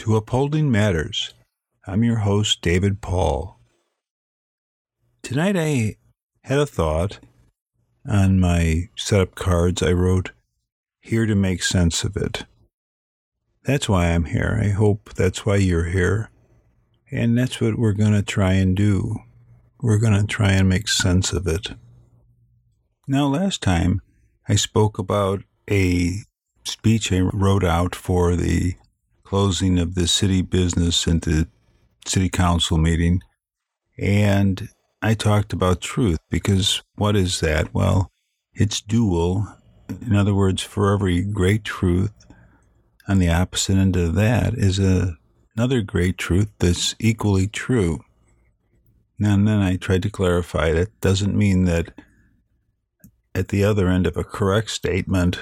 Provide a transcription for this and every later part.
to Upholding Matters. I'm your host, David Paul. Tonight I had a thought. On my setup cards, I wrote, Here to make sense of it. That's why I'm here. I hope that's why you're here. And that's what we're going to try and do. We're going to try and make sense of it. Now, last time I spoke about a speech I wrote out for the closing of the city business and the city council meeting. And I talked about truth because what is that? Well, it's dual. In other words, for every great truth, on the opposite end of that is a, another great truth that's equally true. Now, and then I tried to clarify that doesn't mean that at the other end of a correct statement,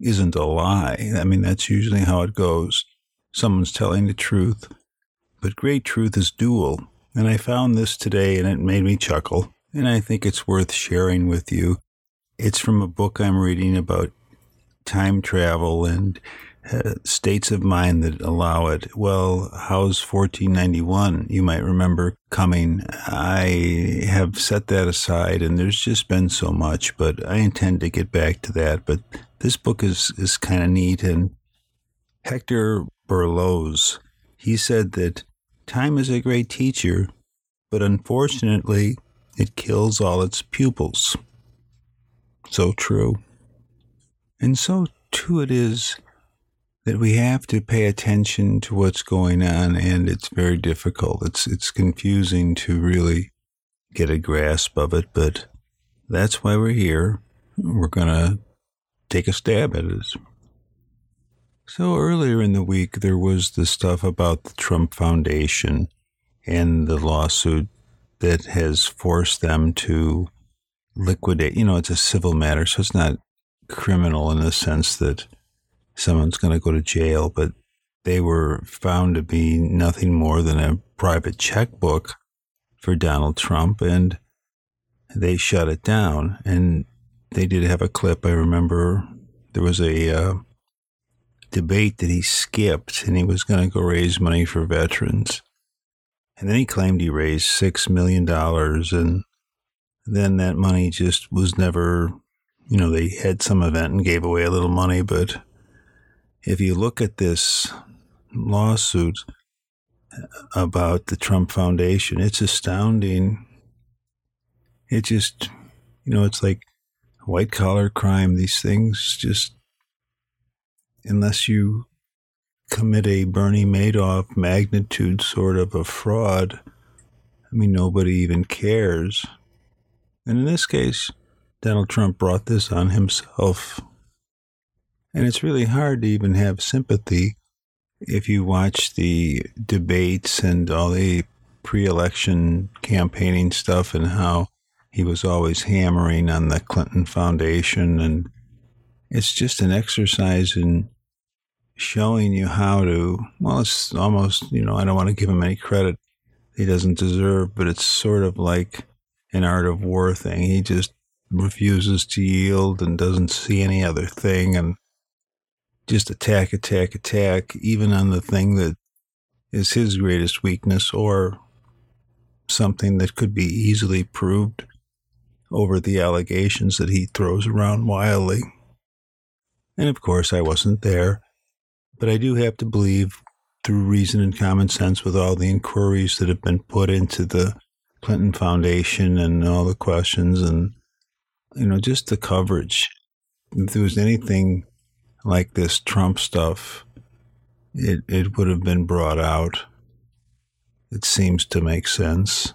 isn't a lie. I mean, that's usually how it goes. Someone's telling the truth. But great truth is dual. And I found this today and it made me chuckle. And I think it's worth sharing with you. It's from a book I'm reading about time travel and uh, states of mind that allow it. Well, how's 1491? You might remember coming. I have set that aside, and there's just been so much, but I intend to get back to that. But this book is, is kind of neat. And Hector Berlioz, he said that time is a great teacher, but unfortunately, it kills all its pupils. So true. And so too it is that we have to pay attention to what's going on, and it's very difficult. It's it's confusing to really get a grasp of it, but that's why we're here. We're gonna take a stab at it. So earlier in the week, there was the stuff about the Trump Foundation and the lawsuit that has forced them to liquidate. You know, it's a civil matter, so it's not criminal in the sense that someone's going to go to jail, but they were found to be nothing more than a private checkbook for Donald Trump, and they shut it down. And they did have a clip. I remember there was a uh, debate that he skipped, and he was going to go raise money for veterans. And then he claimed he raised $6 million, and then that money just was never, you know, they had some event and gave away a little money, but if you look at this lawsuit about the Trump Foundation, it's astounding. It just, you know, it's like white collar crime. These things just, unless you commit a Bernie Madoff magnitude sort of a fraud, I mean, nobody even cares. And in this case, Donald Trump brought this on himself. And it's really hard to even have sympathy if you watch the debates and all the pre election campaigning stuff and how he was always hammering on the Clinton Foundation. And it's just an exercise in showing you how to, well, it's almost, you know, I don't want to give him any credit he doesn't deserve, but it's sort of like an art of war thing. He just refuses to yield and doesn't see any other thing. And just attack, attack, attack, even on the thing that is his greatest weakness or something that could be easily proved over the allegations that he throws around wildly. And of course, I wasn't there, but I do have to believe through reason and common sense with all the inquiries that have been put into the Clinton Foundation and all the questions and, you know, just the coverage. If there was anything like this Trump stuff, it, it would have been brought out. It seems to make sense.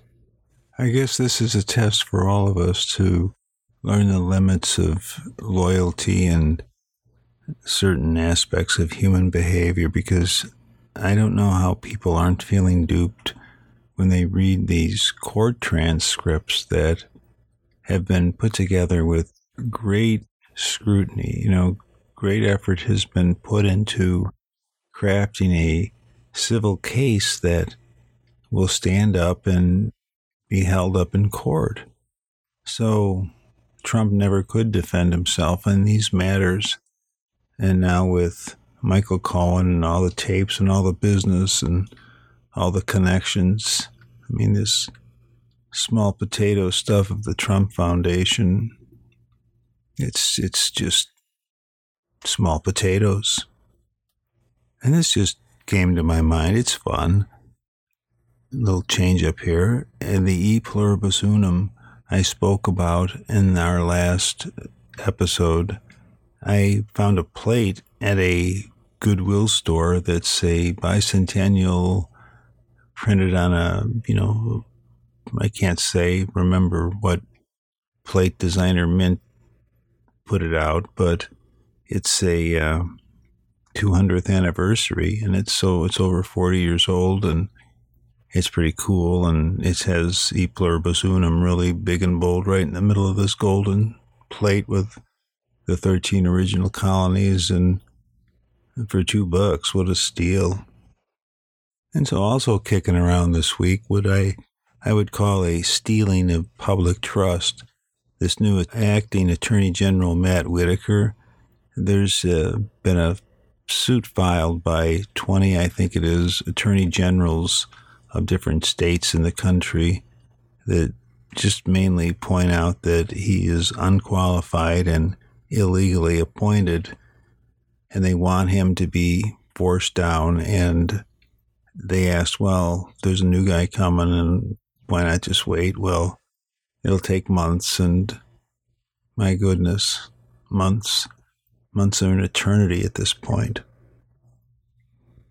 I guess this is a test for all of us to learn the limits of loyalty and certain aspects of human behavior because I don't know how people aren't feeling duped when they read these court transcripts that have been put together with great scrutiny. You know, great effort has been put into crafting a civil case that will stand up and be held up in court. So Trump never could defend himself in these matters. And now with Michael Cohen and all the tapes and all the business and all the connections, I mean, this small potato stuff of the Trump Foundation, it's, it's just small potatoes. And this just came to my mind. It's fun. Little change up here. And the E pluribus unum I spoke about in our last episode, I found a plate at a Goodwill store that's a bicentennial printed on a, you know, I can't say, remember what plate designer Mint put it out, but it's a uh, 200th anniversary and it's so it's over 40 years old and it's pretty cool, and it has E pluribus unum really big and bold right in the middle of this golden plate with the 13 original colonies, and for two bucks, what a steal. And so also kicking around this week, what I, I would call a stealing of public trust. This new acting Attorney General Matt Whitaker, there's uh, been a suit filed by 20, I think it is, attorney generals of different states in the country that just mainly point out that he is unqualified and illegally appointed, and they want him to be forced down. And they asked, well, there's a new guy coming, and why not just wait? Well, it'll take months, and my goodness, months, months of an eternity at this point.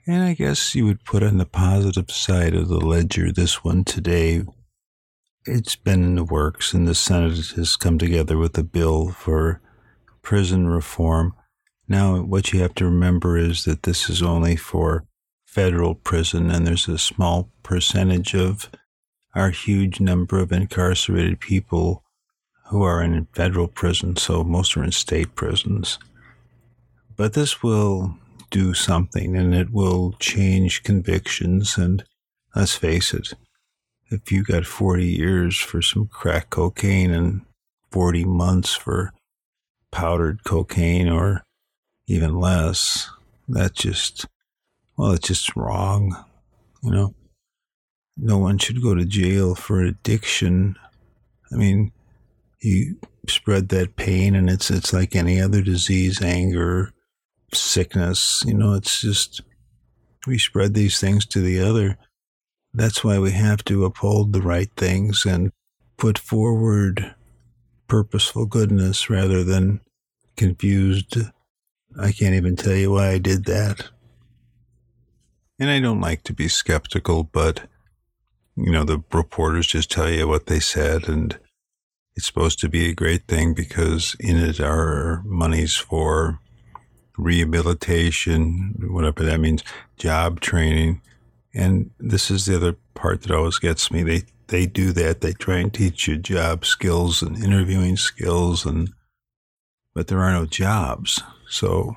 And I guess you would put on the positive side of the ledger this one today. It's been in the works, and the Senate has come together with a bill for prison reform. Now, what you have to remember is that this is only for federal prison, and there's a small percentage of our huge number of incarcerated people who are in federal prison, so most are in state prisons. But this will do something and it will change convictions. And let's face it, if you got 40 years for some crack cocaine and 40 months for powdered cocaine or even less, that's just, well, it's just wrong. You know, no one should go to jail for addiction. I mean, you spread that pain and it's, it's like any other disease, anger, sickness. You know, it's just we spread these things to the other. That's why we have to uphold the right things and put forward purposeful goodness rather than confused. I can't even tell you why I did that. And I don't like to be skeptical, but, you know, the reporters just tell you what they said, and it's supposed to be a great thing because in it are monies for rehabilitation, whatever that means, job training. And this is the other part that always gets me. They they do that. They try and teach you job skills and interviewing skills and but there are no jobs. So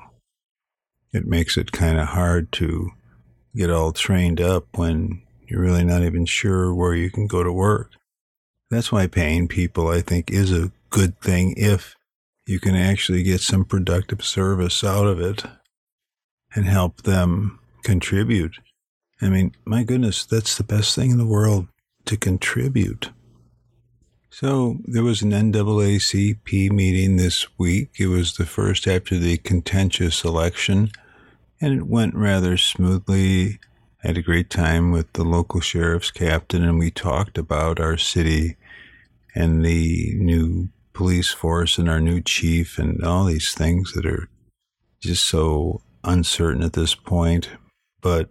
it makes it kind of hard to get all trained up when you're really not even sure where you can go to work. That's why paying people, I think, is a good thing if you can actually get some productive service out of it and help them contribute. I mean, my goodness, that's the best thing in the world to contribute. So there was an NAACP meeting this week. It was the first after the contentious election, and it went rather smoothly. I had a great time with the local sheriff's captain, and we talked about our city and the new police force and our new chief and all these things that are just so uncertain at this point. But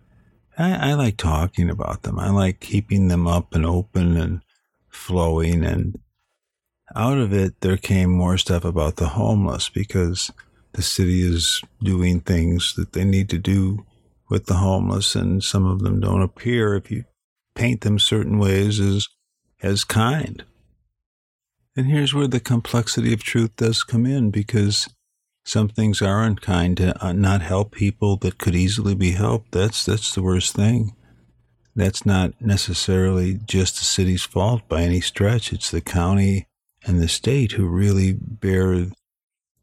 I, I, like talking about them. I like keeping them up and open and flowing. And out of it, there came more stuff about the homeless because the city is doing things that they need to do with the homeless, and some of them don't appear if you paint them certain ways as as kind. And here's where the complexity of truth does come in because some things are unkind to uh, not help people that could easily be helped. That's that's the worst thing. That's not necessarily just the city's fault by any stretch. It's the county and the state who really bear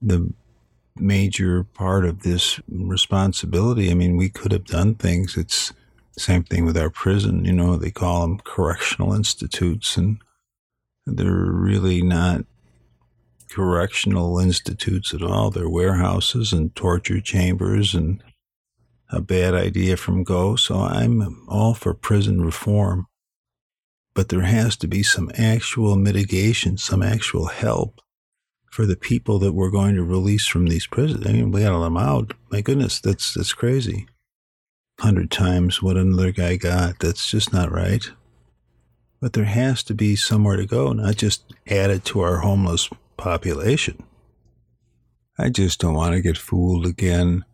the major part of this responsibility. I mean, we could have done things. It's same thing with our prison. You know, they call them correctional institutes, and they're really not correctional institutes at all. They're warehouses and torture chambers and a bad idea from Go. So I'm all for prison reform. But there has to be some actual mitigation, some actual help for the people that we're going to release from these prisons. I mean, we gotta let them out. My goodness, that's that's crazy. Hundred times what another guy got. That's just not right. But there has to be somewhere to go, not just added to our homeless population. I just don't want to get fooled again.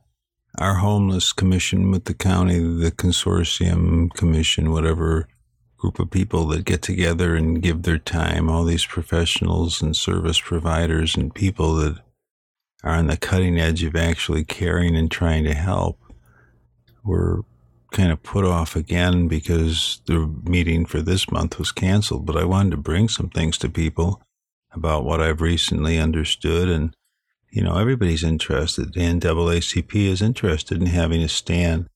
Our homeless commission with the county, the consortium commission, whatever group of people that get together and give their time, all these professionals and service providers and people that are on the cutting edge of actually caring and trying to help, were kind of put off again because the meeting for this month was canceled. But I wanted to bring some things to people about what I've recently understood. And, you know, everybody's interested. The NAACP is interested in having a stand.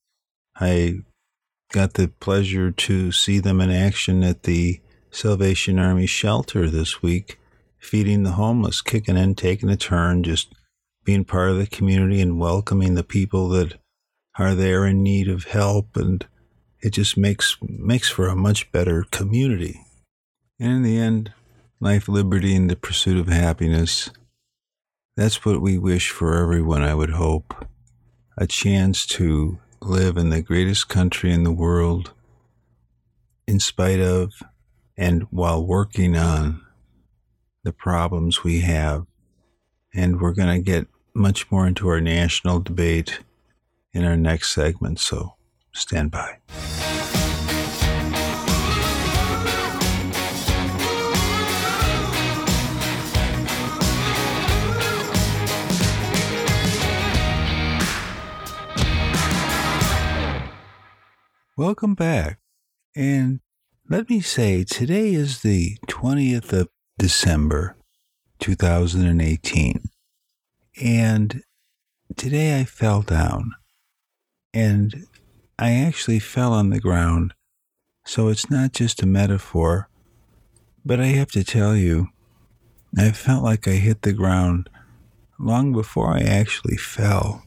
I got the pleasure to see them in action at the Salvation Army shelter this week, feeding the homeless, kicking in, taking a turn, just being part of the community and welcoming the people that are there in need of help. And it just makes, makes for a much better community. And in the end, life, liberty, and the pursuit of happiness. That's what we wish for everyone, I would hope. A chance to live in the greatest country in the world, in spite of and while working on the problems we have. And we're going to get much more into our national debate in our next segment, so stand by. Welcome back. And let me say, today is the 20th of December, 2018. And today I fell down. And I actually fell on the ground. So it's not just a metaphor. But I have to tell you, I felt like I hit the ground long before I actually fell.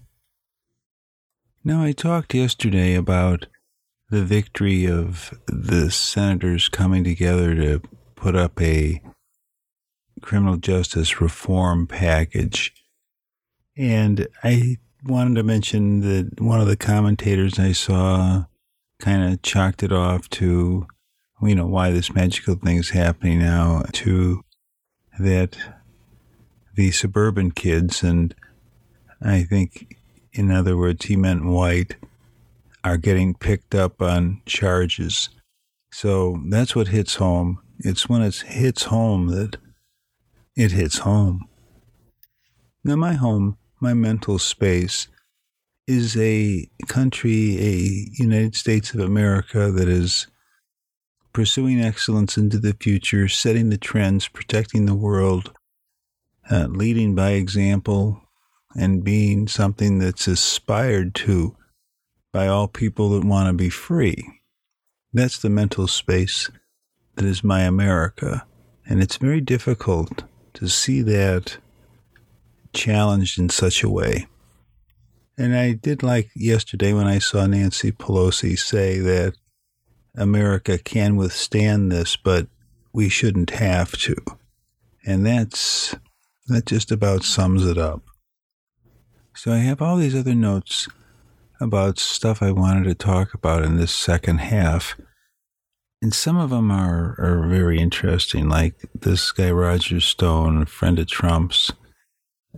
Now, I talked yesterday about the victory of the senators coming together to put up a criminal justice reform package. And I wanted to mention that one of the commentators I saw kind of chalked it off to, you know, why this magical thing is happening now, to that the suburban kids, and I think, in other words, he meant white, are getting picked up on charges. So that's what hits home. It's when it hits home that it hits home. Now, my home, my mental space, is a country, a United States of America that is pursuing excellence into the future, setting the trends, protecting the world, uh, leading by example, and being something that's aspired to by all people that want to be free. That's the mental space that is my America. And it's very difficult to see that challenged in such a way. And I did like yesterday when I saw Nancy Pelosi say that America can withstand this, but we shouldn't have to. And that's that just about sums it up. So I have all these other notes about stuff I wanted to talk about in this second half. And some of them are, are very interesting, like this guy, Roger Stone, friend of Trump's,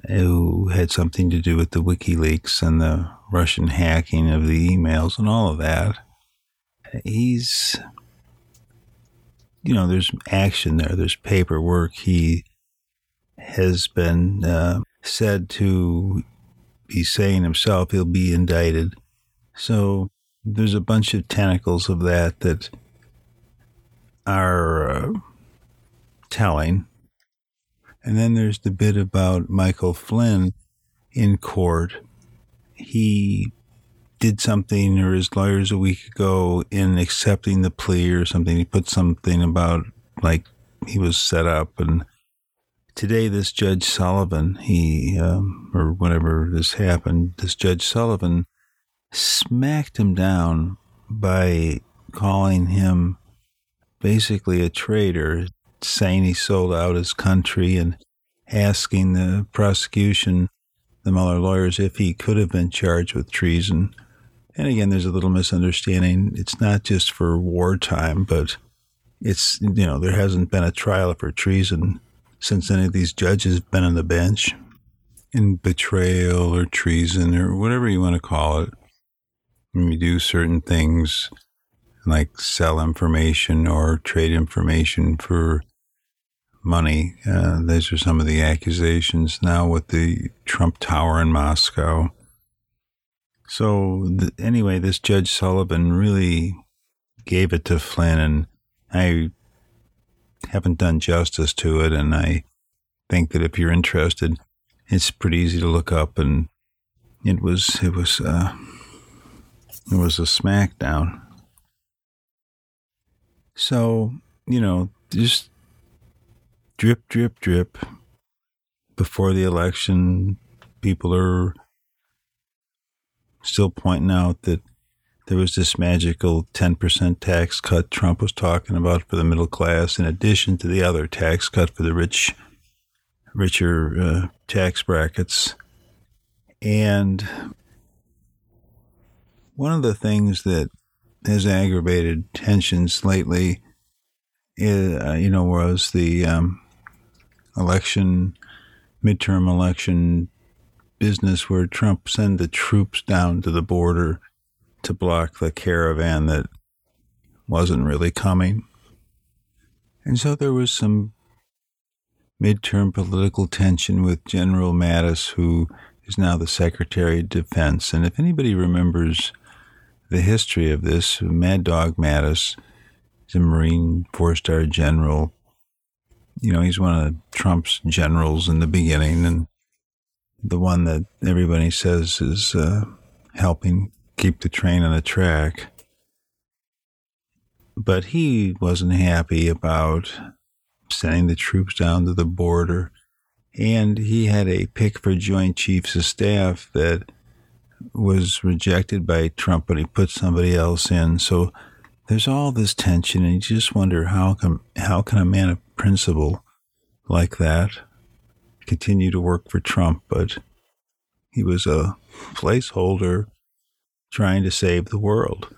who had something to do with the WikiLeaks and the Russian hacking of the emails and all of that. He's, you know, there's action there, there's paperwork. He has been uh, said to be saying himself he'll be indicted. So there's a bunch of tentacles of that that are uh, telling. And then there's the bit about Michael Flynn in court. He did something, or his lawyers a week ago, in accepting the plea or something. He put something about like he was set up. And today, this Judge Sullivan, he, um, or whenever this happened, this Judge Sullivan smacked him down by calling him basically a traitor, saying he sold out his country and asking the prosecution, the Mueller lawyers, if he could have been charged with treason. And again, there's a little misunderstanding. It's not just for wartime, but it's, you know, there hasn't been a trial for treason since any of these judges have been on the bench in betrayal or treason or whatever you want to call it. When you do certain things like sell information or trade information for money. Uh, those are some of the accusations now with the Trump Tower in Moscow. So, the, anyway, this Judge Sullivan really gave it to Flynn, and I haven't done justice to it. And I think that if you're interested, it's pretty easy to look up. And it was, it was, uh, it was a smackdown. So, you know, just drip, drip, drip. Before the election, people are still pointing out that there was this magical 10% tax cut Trump was talking about for the middle class, in addition to the other tax cut for the rich, richer uh, tax brackets. And one of the things that has aggravated tensions lately, uh, you know, was the um, election, midterm election business where Trump sent the troops down to the border to block the caravan that wasn't really coming. And so there was some midterm political tension with General Mattis, who is now the Secretary of Defense. And if anybody remembers the history of this. Mad Dog Mattis is a Marine four star general. You know, he's one of Trump's generals in the beginning and the one that everybody says is uh, helping keep the train on the track. But he wasn't happy about sending the troops down to the border. And he had a pick for Joint Chiefs of Staff that was rejected by Trump, but he put somebody else in. So there's all this tension, and you just wonder how can how can a man of principle like that continue to work for Trump? But he was a placeholder trying to save the world,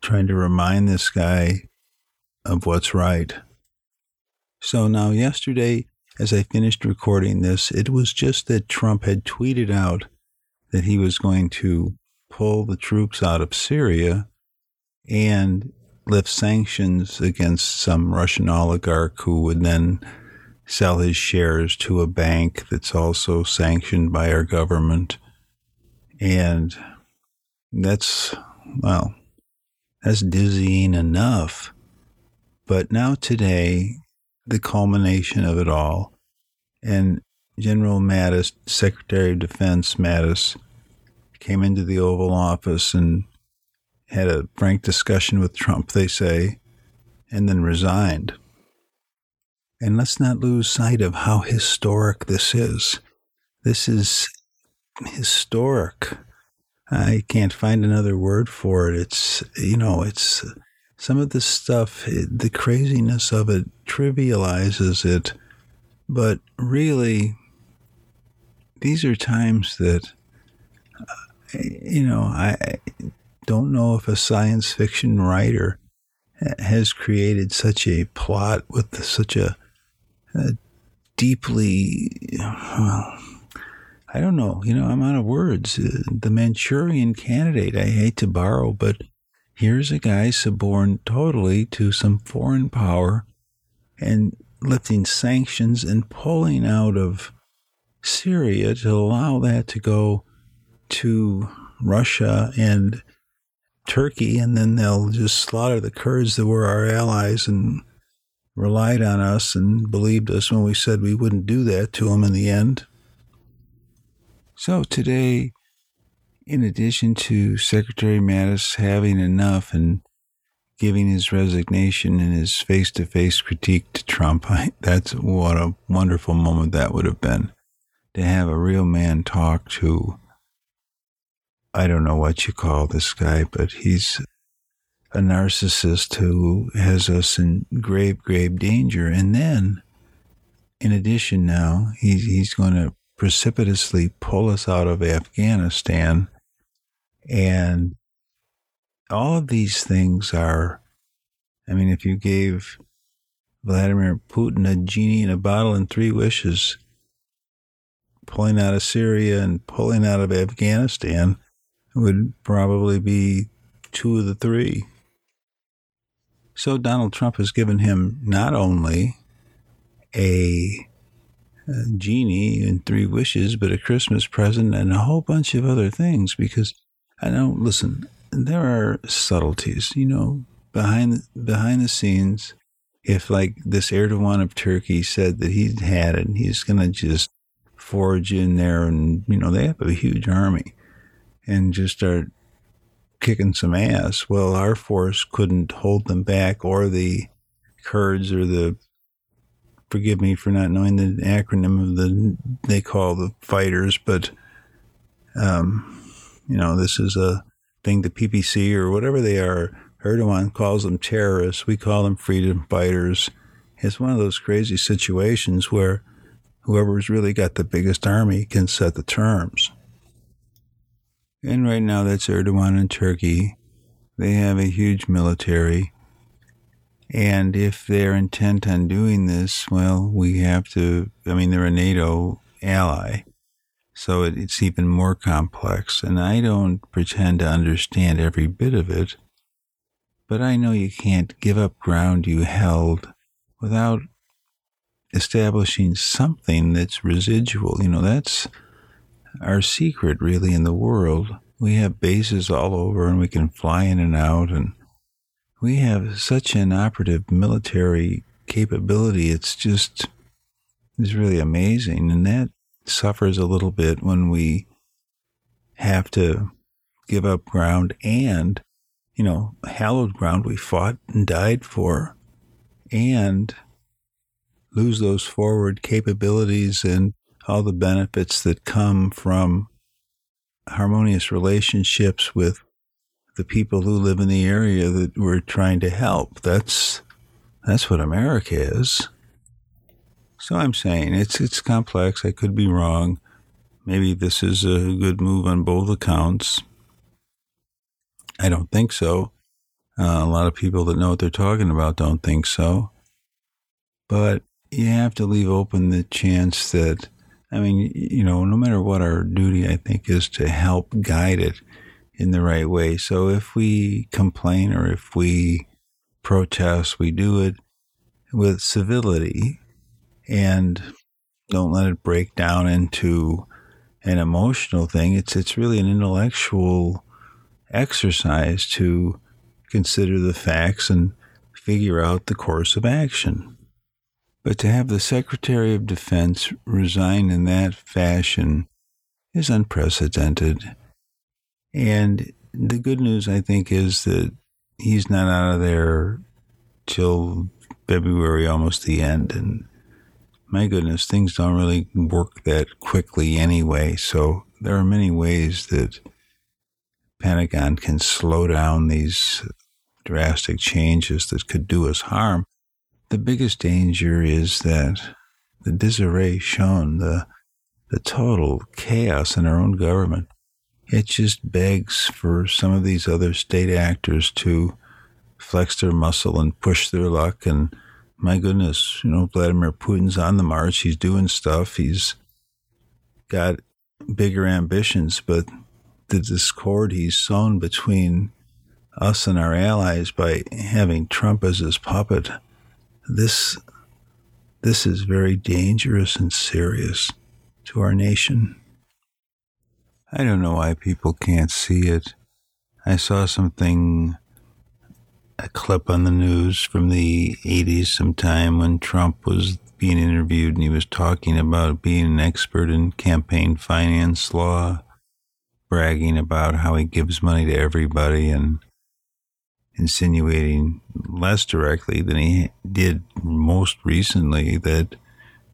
trying to remind this guy of what's right. So now, yesterday, as I finished recording this, it was just that Trump had tweeted out that he was going to pull the troops out of Syria and lift sanctions against some Russian oligarch who would then sell his shares to a bank that's also sanctioned by our government. And that's, well, that's dizzying enough. But now, today, the culmination of it all, and General Mattis, Secretary of Defense Mattis, came into the Oval Office and had a frank discussion with Trump, they say, and then resigned. And let's not lose sight of how historic this is. This is historic. I can't find another word for it. It's, you know, it's some of this stuff, the craziness of it trivializes it. But really, these are times that, uh, you know, I don't know if a science fiction writer has created such a plot with such a, a deeply, well, I don't know. You know, I'm out of words. Uh, the Manchurian candidate, I hate to borrow, but here's a guy suborned totally to some foreign power and lifting sanctions and pulling out of Syria to allow that to go to Russia and Turkey, and then they'll just slaughter the Kurds that were our allies and relied on us and believed us when we said we wouldn't do that to them in the end. So today, in addition to Secretary Mattis having enough and giving his resignation and his face to face critique to Trump, I, that's what a wonderful moment that would have been to have a real man talk to. I don't know what you call this guy, but he's a narcissist who has us in grave, grave danger. And then, in addition, now he's, he's going to precipitously pull us out of Afghanistan. And all of these things are, I mean, if you gave Vladimir Putin a genie in a bottle and three wishes, pulling out of Syria and pulling out of Afghanistan would probably be two of the three. So Donald Trump has given him not only a, a genie and three wishes, but a Christmas present and a whole bunch of other things. Because I know, listen, there are subtleties, you know, behind behind the scenes. If like this Erdogan of Turkey said that he had it, and he's going to just forage in there, and you know they have a huge army, and just start kicking some ass. Well, our force couldn't hold them back, or the Kurds, or the forgive me for not knowing the acronym of the they call the fighters, but um, you know this is a thing the PPC or whatever they are. Erdogan calls them terrorists. We call them freedom fighters. It's one of those crazy situations where whoever's really got the biggest army can set the terms. And right now, that's Erdogan in Turkey. They have a huge military. And if they're intent on doing this, well, we have to, I mean, they're a NATO ally. So it's even more complex. And I don't pretend to understand every bit of it, but I know you can't give up ground you held without establishing something that's residual. You know, that's our secret really in the world. We have bases all over and we can fly in and out and we have such an operative military capability. It's just, it's really amazing. And that suffers a little bit when we have to give up ground and, you know, hallowed ground we fought and died for and lose those forward capabilities and all the benefits that come from harmonious relationships with the people who live in the area that we're trying to help. That's that's what America is. So I'm saying it's it's complex. I could be wrong. Maybe this is a good move on both accounts. I don't think so. Uh, a lot of people that know what they're talking about don't think so. But you have to leave open the chance that I mean, you know, no matter what our duty, I think, is to help guide it in the right way. So if we complain or if we protest, we do it with civility and don't let it break down into an emotional thing. It's it's really an intellectual exercise to consider the facts and figure out the course of action. But to have the Secretary of Defense resign in that fashion is unprecedented. And the good news, I think, is that he's not out of there till February, almost the end. And my goodness, things don't really work that quickly anyway. So there are many ways that Pentagon can slow down these drastic changes that could do us harm. The biggest danger is that the disarray shown, the, the total chaos in our own government, it just begs for some of these other state actors to flex their muscle and push their luck. And my goodness, you know, Vladimir Putin's on the march. He's doing stuff. He's got bigger ambitions, but the discord he's sown between us and our allies by having Trump as his puppet, this this is very dangerous and serious to our nation. I don't know why people can't see it. I saw something, a clip on the news from the 80s sometime when Trump was being interviewed and he was talking about being an expert in campaign finance law, bragging about how he gives money to everybody and insinuating less directly than he did most recently that,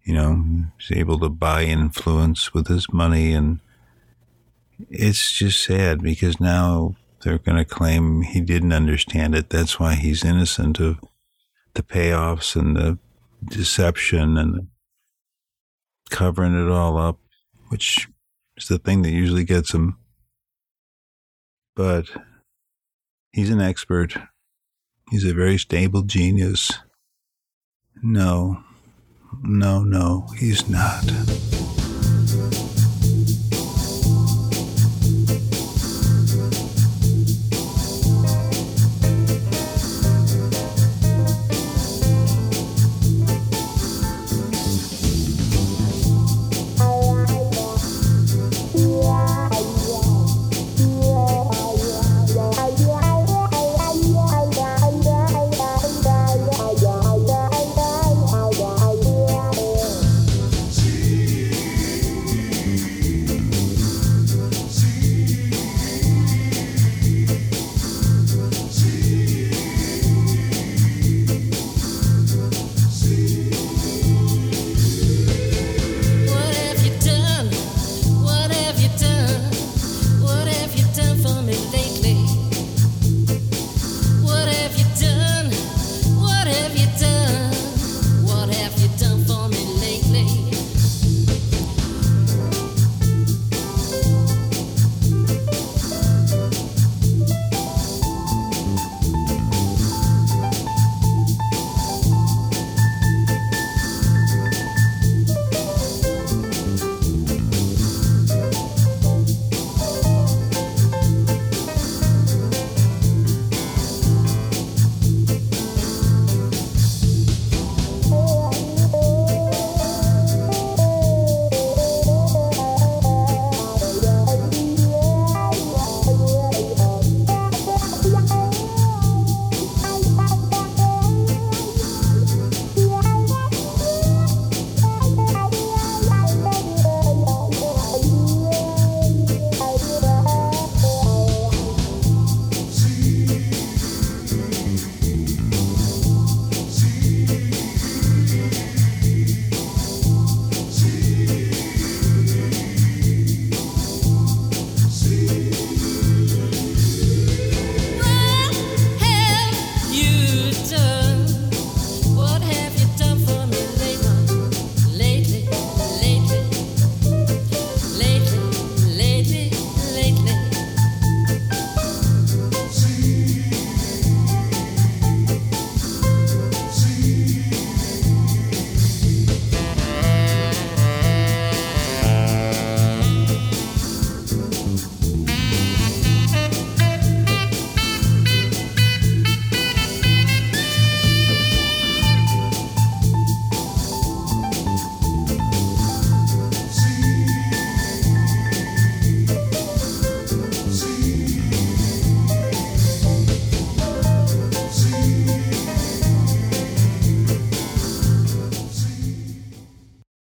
you know, he's able to buy influence with his money and it's just sad because now they're going to claim he didn't understand it. That's why he's innocent of the payoffs and the deception and covering it all up, which is the thing that usually gets him. But he's an expert. He's a very stable genius. No, no, no, he's not.